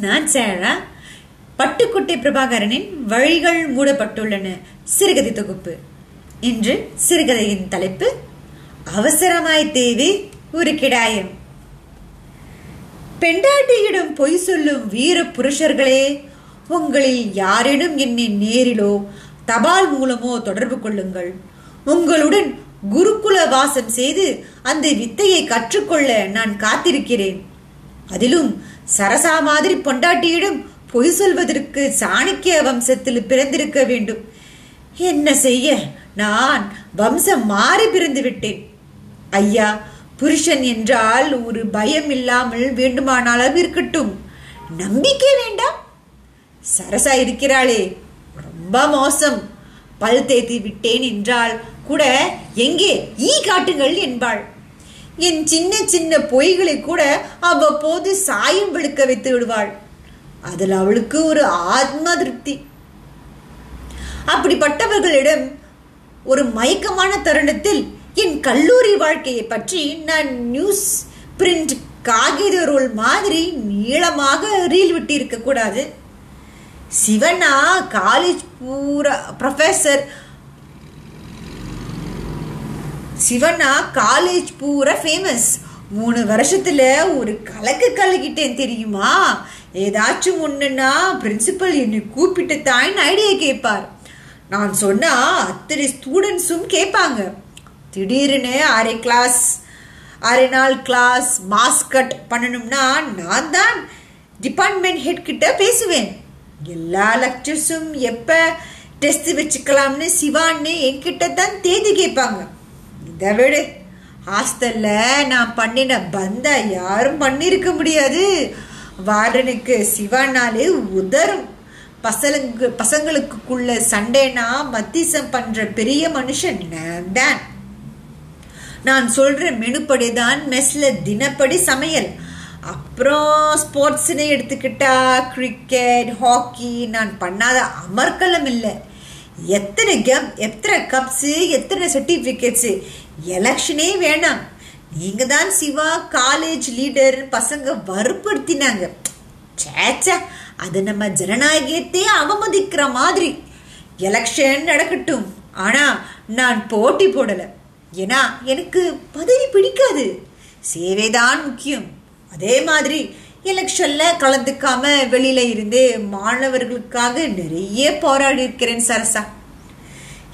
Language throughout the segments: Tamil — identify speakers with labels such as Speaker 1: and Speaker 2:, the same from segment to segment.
Speaker 1: நான் சேரா. பட்டுக்குட்டை பிரபாகரனின் வழிகள் மூடப்பட்டுள்ளன. சிறுகதை தொகுப்பு. இன்று சிறுகதையின் தலைப்பு அவசரமாய் தேவி ஒரு கிடாயம். பெண்டாட்டியிடம் பொய் சொல்லும் வீர புருஷர்களே உங்களில் யாரேனும் என்னை நேரிலோ தபால் மூலமோ தொடர்பு கொள்ளுங்கள். உங்களுடன் குருகுல வாசம் செய்து அந்த வித்தையை கற்றுக்கொள்ள நான் காத்திருக்கிறேன். அதிலும் சரசா மாதிரி பொண்டாட்டியிடம் பொய் சொல்வதற்கு சாணக்கிய வம்சத்தில் பிறந்திருக்க வேண்டும். என்ன செய்ய? நான் வம்சம் மாறி பிறந்து விட்டேன். ஐயா புருஷன் என்றால் ஒரு பயம் இல்லாமல் வேண்டுமானாலும் இருக்கட்டும். நம்பிக்கை வேண்டாம். சரசா இருக்கிறாளே ரொம்ப மோசம். பல் தேய்த்து விட்டேன் என்றால் கூட எங்கே? ஈ காட்டுங்கள் என்பாள். என் சின்ன சின்ன பொய்களை கூட அவ்வப்போது சாயம் விழுக்க வைத்து விடுவாள். அதில் அவளுக்கு ஒரு ஆத்ம திருப்தி அப்படிப்பட்டவர்களிடம் ஒரு மயக்கமான தருணத்தில் என் கல்லூரி வாழ்க்கையை பற்றி நான் நியூஸ் பிரிண்ட் காகித ரோல் மாதிரி நீளமாக ரீல் விட்டு இருக்கக்கூடாது சிவனா காலேஜ் பூரா ப்ரொஃபஸர் சிவனா காலேஜ் பூரா ஃபேமஸ் மூணு வருஷத்துல ஒரு கலக்கு கலக்கிட்டேன் தெரியுமா? ஏதாச்சும் ஒண்ணுன்னா பிரின்சிபல் என்னை கூப்பிட்டு தாயின் ஐடியா கேட்பார் நான் சொன்னா அத்தனை ஸ்டூடெண்ட்ஸும் கேட்பாங்க திடீர்னு அரை கிளாஸ் அரை நாள் கிளாஸ் மாஸ்கட் பண்ணணும்னா நான் தான் டிபார்ட்மெண்ட் ஹெட் கிட்ட பேசுவேன். எல்லா லெக்சர்ஸும் எப்போ டெஸ்ட் வச்சுக்கலாம்னு சிவான்னு என்கிட்ட தான் தேதி கேட்பாங்க. அதை விடு ஹாஸ்டலில் நான் பண்ணின பந்த யாரும் பண்ணியிருக்க முடியாது. வார்டனுக்கு சிவானாலே உதரும். பசங்களுக்கு பசங்களுக்குள்ள சண்டைனா மத்திசம் பண்ற பெரிய மனுஷன் நான் தான். நான் சொல்ற மெனுப்படி தான் மெஸ்ல தினப்படி சமையல். அப்புறம் ஸ்போர்ட்ஸ்னே எடுத்துக்கிட்டா கிரிக்கெட் ஹாக்கி நான் பண்ணாத அமர்க்கலம் இல்லை. எத்தனை கப் எத்தனை கப்ஸு எத்தனை சர்டிஃபிகேட்ஸு எலெக்ஷனே வேணாம். நீங்க தான் சிவா காலேஜ் லீடர் பசங்க வற்புறுத்தினாங்க. சேச்சா அது நம்ம ஜனநாயகத்தை அவமதிக்கிற மாதிரி. எலெக்ஷன் நடக்கட்டும். ஆனா நான் போட்டி போடல. ஏன்னா எனக்கு பதவி பிடிக்காது. சேவைதான் முக்கியம். அதே மாதிரி எலெக்ஷன்ல கலந்துக்காம வெளியில இருந்து மாணவர்களுக்காக நிறைய போராடி இருக்கிறேன் சரசா.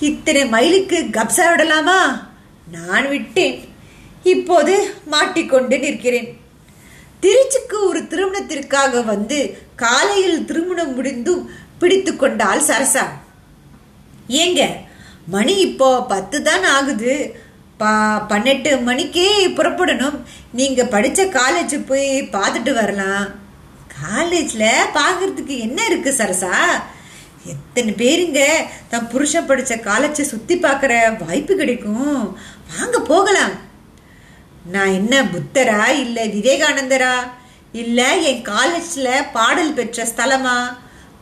Speaker 1: இத்தனை மைலுக்கு கப்சா விடலாமா? நான் விட்டேன். இப்போது மாட்டிக்கொண்டு நிற்கிறேன். திருச்சிக்கு ஒரு திருமணத்திற்காக வந்து காலையில் திருமணம் முடிந்தும் பிடித்து கொண்டால் சரசா. ஏங்க மணி இப்போ பத்து தான் ஆகுது. பா பன்னெண்டு மணிக்கே புறப்படணும். நீங்க படிச்ச காலேஜ் போய் பார்த்துட்டு வரலாம். காலேஜில் பார்க்கறதுக்கு என்ன இருக்கு சரசா? எத்தனை பேருங்க தன் புருஷன் படித்த காலேஜை சுற்றி பார்க்குற வாய்ப்பு கிடைக்கும். வாங்க போகலாம். நான் என்ன புத்தரா இல்லை விவேகானந்தரா? இல்லை என் காலேஜில் பாடல் பெற்ற ஸ்தலமா?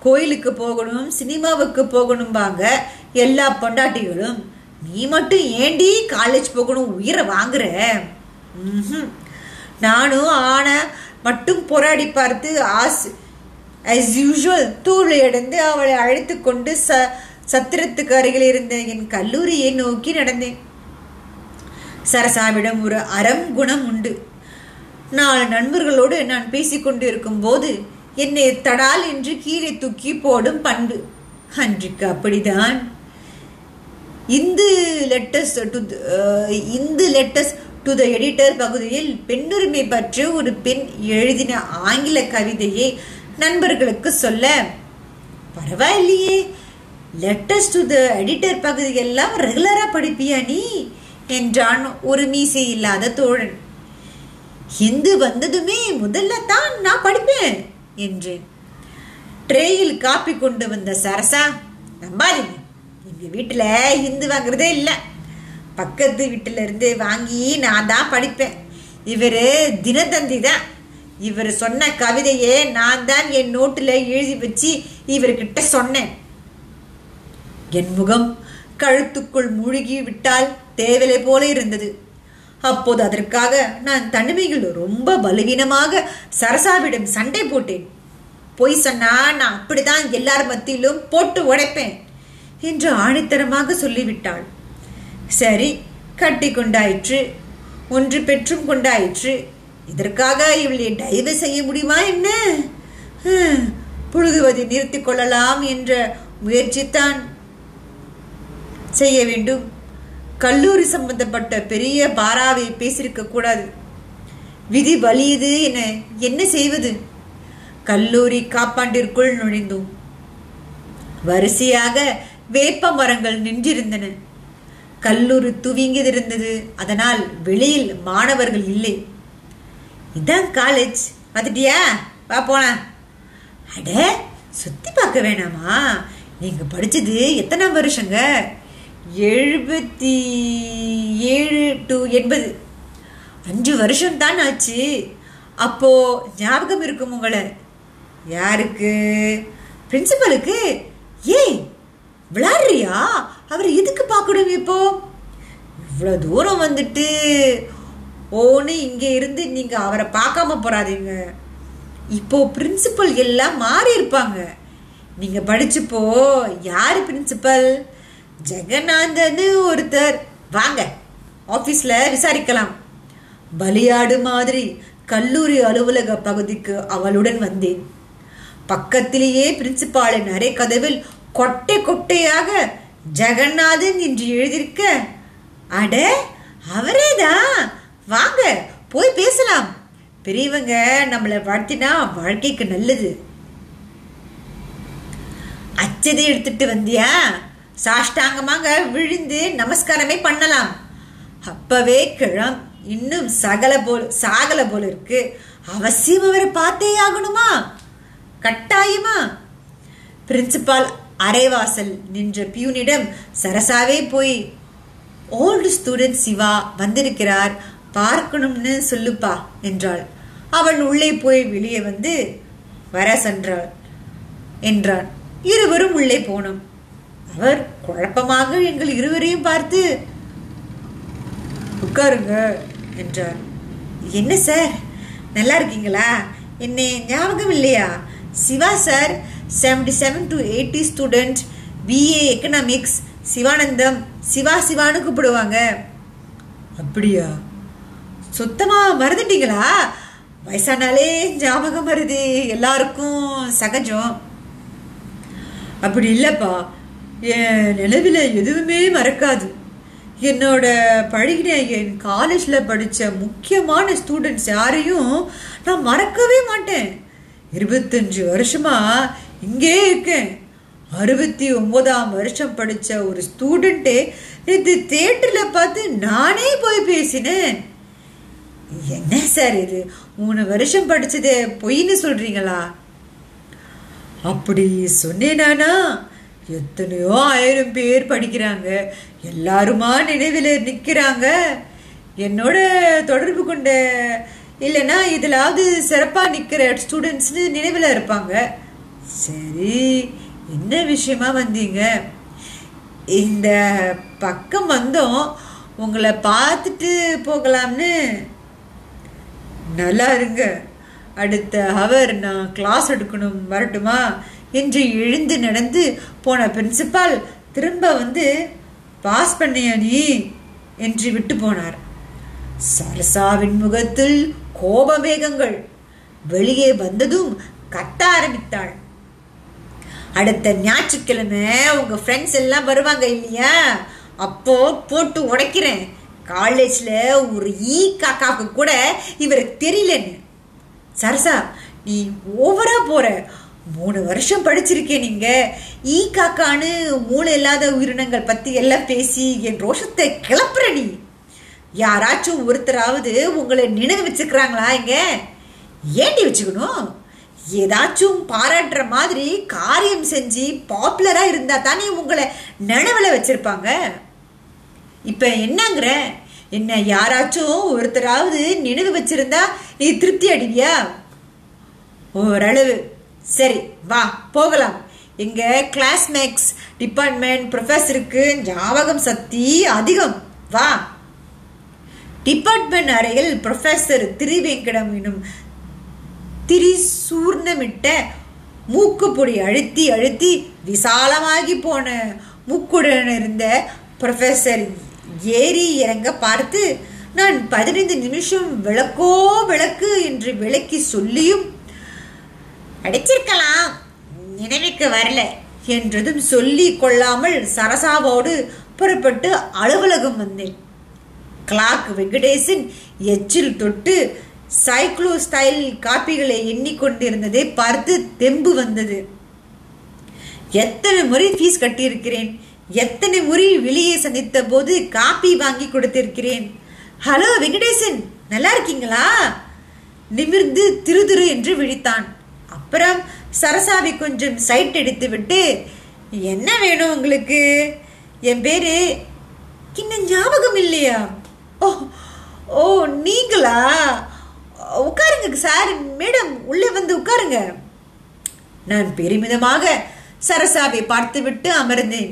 Speaker 1: கோயிலுக்கு போகணும் சினிமாவுக்கு போகணும்பாங்க எல்லா பொண்டாட்டிகளும். நீ மட்டும் ஏண்டி காலேஜ் போகணும் உயிரை வாங்குற? நானும் ஆனை மட்டும் போராடி பார்த்து ஆஸ் ஆஸ் யூஷுவல் தூள் அடைந்து அவளை அழைத்து கொண்டு ச சத்திரத்துக்கு அருகில் இருந்த என் கல்லூரியை நோக்கி நடந்தேன். சரசாவிடம் ஒரு அறம் குணம் உண்டு. நாலு நண்பர்களோடு நான் பேசிக்கொண்டு இருக்கும்போது என்னை தடால் என்று கீழே தூக்கி போடும் பண்பு. அன்றைக்கு அப்படிதான். Hindu letters to Hindu letters to the editor பகுதியில் பெண்ணுரிமை பற்றி ஒரு பெண் எழுதின ஆங்கில கவிதையை நண்பர்களுக்கு சொல்ல பரவாயில்லையே லெட்டர்ஸ் டு த எடிட்டர் பகுதியெல்லாம் ரெகுலரா படிப்பியா நீ? என்றான் ஒரு மீசை இல்லாத தோழன். ஹிந்து வந்ததுமே முதல்ல தான் நான் படிப்பேன் என்றேன். ட்ரேயில் காப்பி கொண்டு வந்த சரசா நம்பாதீங்க எங்க வீட்டுல ஹிந்து வாங்குறதே இல்லை. பக்கத்து வீட்டுல இருந்து வாங்கி நான் தான் படிப்பேன். இவர் தினத்தந்தி தான். இவர் சொன்ன கவிதையே நான் தான் என் நோட்டில் எழுதி வச்சு இவர்கிட்ட சொன்னேன். என் முகம் கழுத்துக்குள் மூழ்கி விட்டால் தேவலை போல இருந்தது. அப்போது அதற்காக நான் தனிமையில் ரொம்ப பலவீனமாக சரசாவிடம் சண்டை போட்டேன். பொய் சொன்னா நான் அப்படிதான் எல்லார் மத்தியிலும் போட்டு உடைப்பேன் என்று ஆணித்தரமாக சொல்லிவிட்டாள். சரி கட்டி கொண்டாயிற்று ஒன்று பெற்றும் கொண்டாயிற்று. இதற்காக இவளை டைவு செய்ய முடியுமா என்ன? புழுகுவதை நிறுத்திக் கொள்ளலாம் என்ற முயற்சித்தான் செய்ய வேண்டும். கல்லூரி சம்பந்தப்பட்ட பெரிய பாராவை பேசியிருக்க கூடாது. விதி வலியுது என என்ன செய்வது? கல்லூரி காப்பாண்டிற்குள் நுழைந்தோம். வரிசையாக வேப்ப மரங்கள் நின்றிருந்தன. கல்லூரி துவங்கியதிருந்தது அதனால் வெளியில் மாணவர்கள் இல்லை. இதான் காலேஜ் பார்த்துட்டியா? வா போலாம். அட சுத்தி பார்க்க வேணாமா? நீங்க படிச்சது எத்தனை வருஷங்க? எழுபத்தி ஏழு டு எண்பது. அஞ்சு வருஷம் தான் ஆச்சு. அப்போ ஞாபகம் இருக்கும் உங்களை. யாருக்கு? பிரின்சிபலுக்கு ஏய் விளாடுறியா அவர் எதுக்கு பார்க்கணும் இப்போ? இவ்வளோ தூரம் வந்துட்டு. ஓன்னு இங்கே இருந்து நீங்கள் அவரை பார்க்காம போறாதீங்க. இப்போ பிரின்சிபல் எல்லாம் மாறி இருப்பாங்க. நீங்கள் படிச்சப்போ யார் பிரின்சிபல் ஜெகநாதன்னு ஒருத்தர். வாங்க ஆஃபீஸில் விசாரிக்கலாம். பலியாடு மாதிரி கல்லூரி அலுவலக பகுதிக்கு அவளுடன் வந்தேன். பக்கத்திலேயே பிரின்சிபாலின் அறை கதவில் கொட்டை கொட்டையாக ஜெகநாதன் என்று எழுதியிருக்க அட அவரேதான் வாங்க போய் பேசலாம். பெரியவங்க நம்மளை வாழ்த்தினா வாழ்க்கைக்கு நல்லது. அச்சதை எடுத்துட்டு வந்தியா? சாஷ்டாங்கமாக விழுந்து நமஸ்காரமே பண்ணலாம். அப்பவே கிழம் இன்னும் சகல போல் சாகல போல இருக்கு அவசியம் அவரை பார்த்தே ஆகணுமா? கட்டாயமா? பிரின்சிபால் அரைவாசல் நின்ற பியூனிடம் சரசாவே போய் ஓல்டு ஸ்டூடெண்ட் சிவா வந்திருக்கிறார் பார்க்கணும்னு சொல்லுப்பா என்றாள். அவள் உள்ளே போய் வெளியே வந்து வர சென்றாள் என்றான். இருவரும் உள்ளே போனோம். அவர் குழப்பமாக எங்கள் இருவரையும் பார்த்து உட்காருங்க என்றார். என்ன சார்? நல்லா இருக்கீங்களா? என்னை ஞாபகம் இல்லையா? Siva sir seventy seven to eighty student BA economics Sivanandam Siva சிவான்னு கூப்பிடுவாங்க. அப்படியா? சுத்தமாக மறந்துட்டீங்களா? வயசானாலே ஞாபகம் வருது எல்லாருக்கும் சகஜம். அப்படி இல்லைப்பா. என் நிலவில் எதுவுமே மறக்காது. என்னோட பழகின என் காலேஜில் படித்த முக்கியமான ஸ்டூடெண்ட்ஸ் யாரையும் நான் மறக்கவே மாட்டேன். இருபத்தஞ்சு வருஷமா இங்கே இருக்கேன். அறுபத்தி ஒன்பதாம் வருஷம் படித்த ஒரு ஸ்டூடெண்ட்டே இது தேட்டரில் பார்த்து நானே போய் பேசினேன். என்ன சார் இது? மூணு வருஷம் படித்ததே பொய்ன்னு சொல்கிறீங்களா அப்படி சொன்னேனானா? எத்தனையோ ஆயிரம் பேர் படிக்கிறாங்க. எல்லாருமா நினைவில் நிற்கிறாங்க என்னோட தொடர்பு கொண்ட இல்லைன்னா இதிலாவது சிறப்பாக நிற்கிற ஸ்டூடெண்ட்ஸ்னு நினைவில் இருப்பாங்க. சரி என்ன விஷயமா வந்தீங்க? இந்த பக்கம் வந்தோம். உங்களை பார்த்துட்டு போகலாம்னு. நல்லா இருங்க. அடுத்த ஹவர் நான் கிளாஸ் எடுக்கணும். வரட்டுமா? என்று எழுந்து நடந்து போன பிரின்சிபால் திரும்ப வந்து பாஸ் பண்ணியா நீ? என்று விட்டு போனார். சரசாவின் முகத்தில் கோப வேகங்கள் வெளியே வந்ததும் கத்த ஆரம்பித்தாள். அடுத்த ஞாயிற்றுக்கிழமை உங்க ஃப்ரெண்ட்ஸ் எல்லாம் வருவாங்க இல்லையா? அப்போ போட்டு உடைக்கிறேன். காலேஜில் ஒரு ஈ காக்காவுக்கு கூட இவருக்கு தெரியலன்னு. சரசா நீ ஓவரா போற. மூணு வருஷம் படிச்சிருக்கேன் நீங்க. ஈ காக்கான்னு மூளை இல்லாத உயிரினங்கள் பத்தி எல்லாம் பேசி என் ரோஷத்தை கிளப்புற நீ. யாராச்சும் ஒருத்தராவது உங்களை நினைவு வச்சுக்கிறாங்களா இங்க? ஏண்டி வச்சுக்கணும்? ஏதாச்சும் பாராட்டுற மாதிரி காரியம் செஞ்சு பாப்புலரா இருந்தா தானே உங்களை நினைவுல வச்சிருப்பாங்க. இப்ப என்னங்கிற? என்ன யாராச்சும் ஒருத்தராவது நினைவு வச்சிருந்தா நீ திருப்தி அடிவியா? ஓரளவு. சரி வா போகலாம். எங்க கிளாஸ்மேக்ஸ் டிபார்ட்மெண்ட் ப்ரொஃபஸருக்கு ஞாபகம் சக்தி அதிகம். வா. டிபார்ட்மெண்ட் அறையில் ப்ரொஃபஸர் திருவேங்கடம் எனும் திரிசூர்ணமிட்ட மூக்குப்பொடி அழுத்தி அழுத்தி விசாலமாகி போன மூக்குடன் இருந்த ப்ரொஃபஸர் ஏறி இறங்க பார்த்து நான் பதினைந்து நிமிஷம் விளக்கோ விளக்கு என்று விளக்கி சொல்லியும் அடிச்சிருக்கலாம். நினைவுக்கு வரல என்றதும் சொல்லி கொள்ளாமல் சரசாவோடு புறப்பட்டு அலுவலகம் வந்தேன். கிளாக் வெங்கடேசன் எச்சில் தொட்டு சைக்ளோ ஸ்டைல் காப்பிகளை எண்ணிக்கொண்டிருந்ததை பார்த்து தெம்பு வந்தது. எத்தனை முறை ஃபீஸ் கட்டியிருக்கிறேன்? எத்தனை முறை வெளியே சந்தித்த போது காப்பி வாங்கி கொடுத்திருக்கிறேன்? ஹலோ வெங்கடேசன் நல்லா இருக்கீங்களா? நிமிர்ந்து திருதிரு என்று விழித்தான். அப்புறம் சரசாவி கொஞ்சம் சைட் எடுத்து விட்டு என்ன வேணும் உங்களுக்கு? என் பேரு இன்னும் ஞாபகம் இல்லையா? ஓ ஓ நீங்களா? உட்காருங்க சார் மேடம் உள்ளே வந்து உட்காருங்க. நான் பெருமிதமாக சரசாவை பார்த்துவிட்டு அமர்ந்தேன்.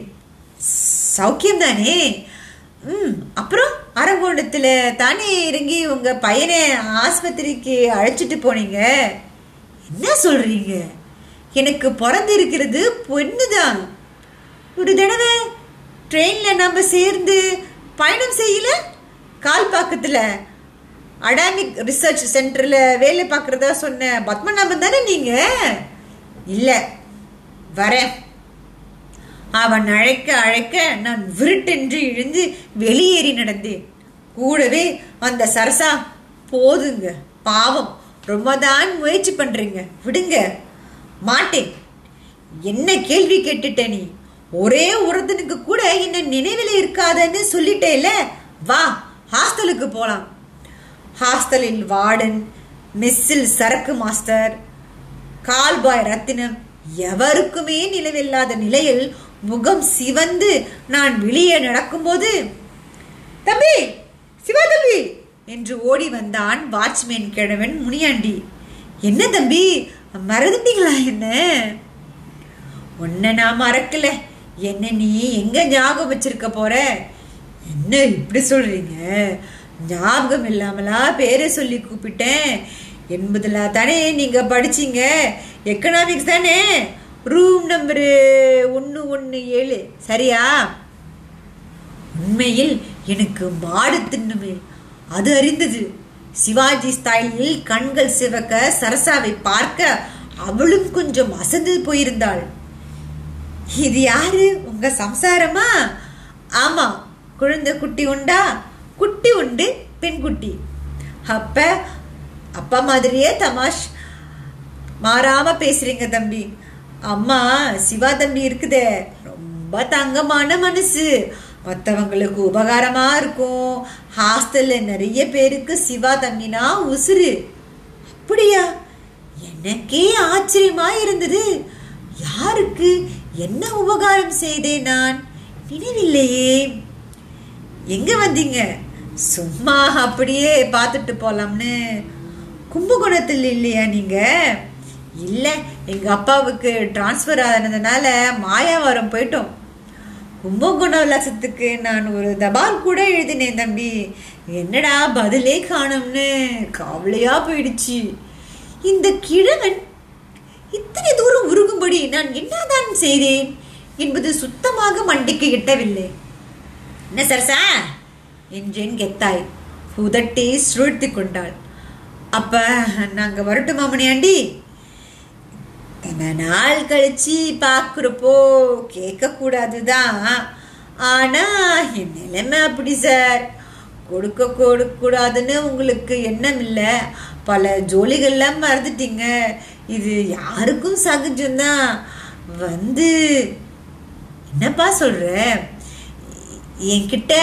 Speaker 1: சௌக்கியம் தானே ம் அப்புறம் அரங்கோணத்தில் தானே இறங்கி உங்கள் பையனை ஆஸ்பத்திரிக்கு அழைச்சிட்டு போனீங்க? என்ன சொல்கிறீங்க எனக்கு பிறந்து இருக்கிறது பொண்ணு தான் ஒரு தடவை ட்ரெயினில் நம்ம சேர்ந்து பயணம் செய்யல? கால்பாக்கத்தில். அடாமிக் ரிசர்ச் சென்டரில் வேலை பார்க்குறதா சொன்ன பத்மநாபன் தானே நீங்கள் இல்லை வரேன். அவன் அழைக்க அழைக்க நான் விருட்டென்று இழுந்து வெளியேறி நடந்தேன். கூடவே அந்த சரசா போதுங்க பாவம். ரொம்ப தான் முயற்சி பண்றீங்க. விடுங்க. மாட்டேன். என்ன கேள்வி கேட்டுட்ட நீ? ஒரே ஒருத்தனுக்கு கூட என்ன நினைவில் இருக்காதன்னு சொல்லிட்டேல? வா ஹாஸ்டலுக்கு போலாம். ஹாஸ்டலில் வார்டன் மெஸ்ஸில் சரக்கு மாஸ்டர் கால்பாய் ரத்தினம் எவருக்குமே நிலவில்லாத நிலையில் முகம் சிவந்து நான் வெளியே நடக்கும்போது தம்பி சிவா தம்பி! என்று ஓடி வந்தான் வாட்ச்மேன் கிழவன் முனியாண்டி. என்ன தம்பி மறந்துட்டீங்களா என்ன? உன்னை நான் மறக்கல. என்ன நீ எங்க ஞாபகம் வச்சிருக்க போற? என்ன இப்படி சொல்றீங்க? ஞாபகம் இல்லாமலா பேரை சொல்லி கூப்பிட்டேன். என்பதுல தானே நீங்க படிச்சீங்க? எக்கனாமிக்ஸ் தானே? ரூம் நம்பரு ஒன்று ஒன்று ஏழு. சரியா? உண்மையில் எனக்கு மாடு தின்னுமே. அது அறிந்தது. சிவாஜி ஸ்டைலில் கண்கள் சிவக்க சரசாவை பார்க்க அவளும் கொஞ்சம் அசந்து போயிருந்தாள். இது யாரு? உங்க சம்சாரமா? ஆமா குழந்தை குட்டி உண்டா? குட்டி உண்டு பெண் குட்டி. அப்ப அப்பா மாதிரியே தமாஷ். மாறாம பேசுறீங்க தம்பி. அம்மா சிவா தம்பி இருக்குதே. ரொம்ப தங்கமான மனசு. மற்றவங்களுக்கு உபகாரமாக இருக்கும். ஹாஸ்டலில் நிறைய பேருக்கு சிவா தங்கினா உசுறு. அப்படியா? எனக்கே ஆச்சரியமாக இருந்தது. யாருக்கு என்ன உபகாரம் செய்தேன் நான்? நினைவில்லையே. எங்கே வந்தீங்க? சும்மா அப்படியே பார்த்துட்டு போகலாம்னு கும்பகோணத்தில் இல்லையா நீங்கள் இல்லை எங்கள் அப்பாவுக்கு டிரான்ஸ்ஃபர் ஆனதுனால மாயாவரம் போயிட்டோம். கும்பகோண உல்லாசத்துக்கு நான் ஒரு தபால் கூட எழுதினேன் தம்பி. என்னடா பதிலே காணோம்னு. கவலையா போயிடுச்சு. இந்த கிழவன் இத்தனை தூரம் உருகும்படி நான் என்னதான் செய்தேன் என்பது சுத்தமாக மண்டிக்கு எட்டவில்லை. என்ன சரசா? என்றேன் கெத்தாய். உதட்டை சுழ்த்தி கொண்டாள். அப்ப நாங்க வரட்டுமா மணியாண்டி? நாள் கழிச்சு பார்க்குறப்போ கேட்கக்கூடாதுதான். ஆனால் என் நிலைமை அப்படி சார். கொடுக்க கொடுக்கூடாதுன்னு உங்களுக்கு எண்ணம் இல்லை பல ஜோலிகள்லாம் மறந்துட்டீங்க. இது யாருக்கும் சகஜம்தான். வந்து என்னப்பா சொல்கிற என்கிட்ட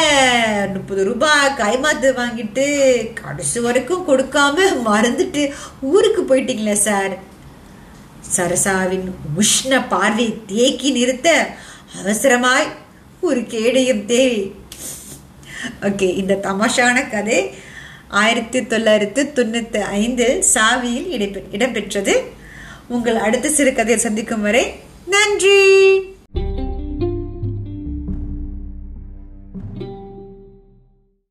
Speaker 1: முப்பது ரூபாய் கைமாத்து வாங்கிட்டு கடைசி வரைக்கும் கொடுக்காம மறந்துட்டு ஊருக்கு போயிட்டீங்களே சார். சரசாவின் உஷ்ண பார்வை தேக்கி நிறுத்த அவசரமாய் ஒரு கேடையும் தேவி. ஓகே இந்த தமாஷான கதை ஆயிரத்தி தொள்ளாயிரத்து தொண்ணூத்தி ஐந்தில் சாவியில் இடம்பெற்றது. உங்கள் அடுத்த சிறு கதையை சந்திக்கும் வரை நன்றி!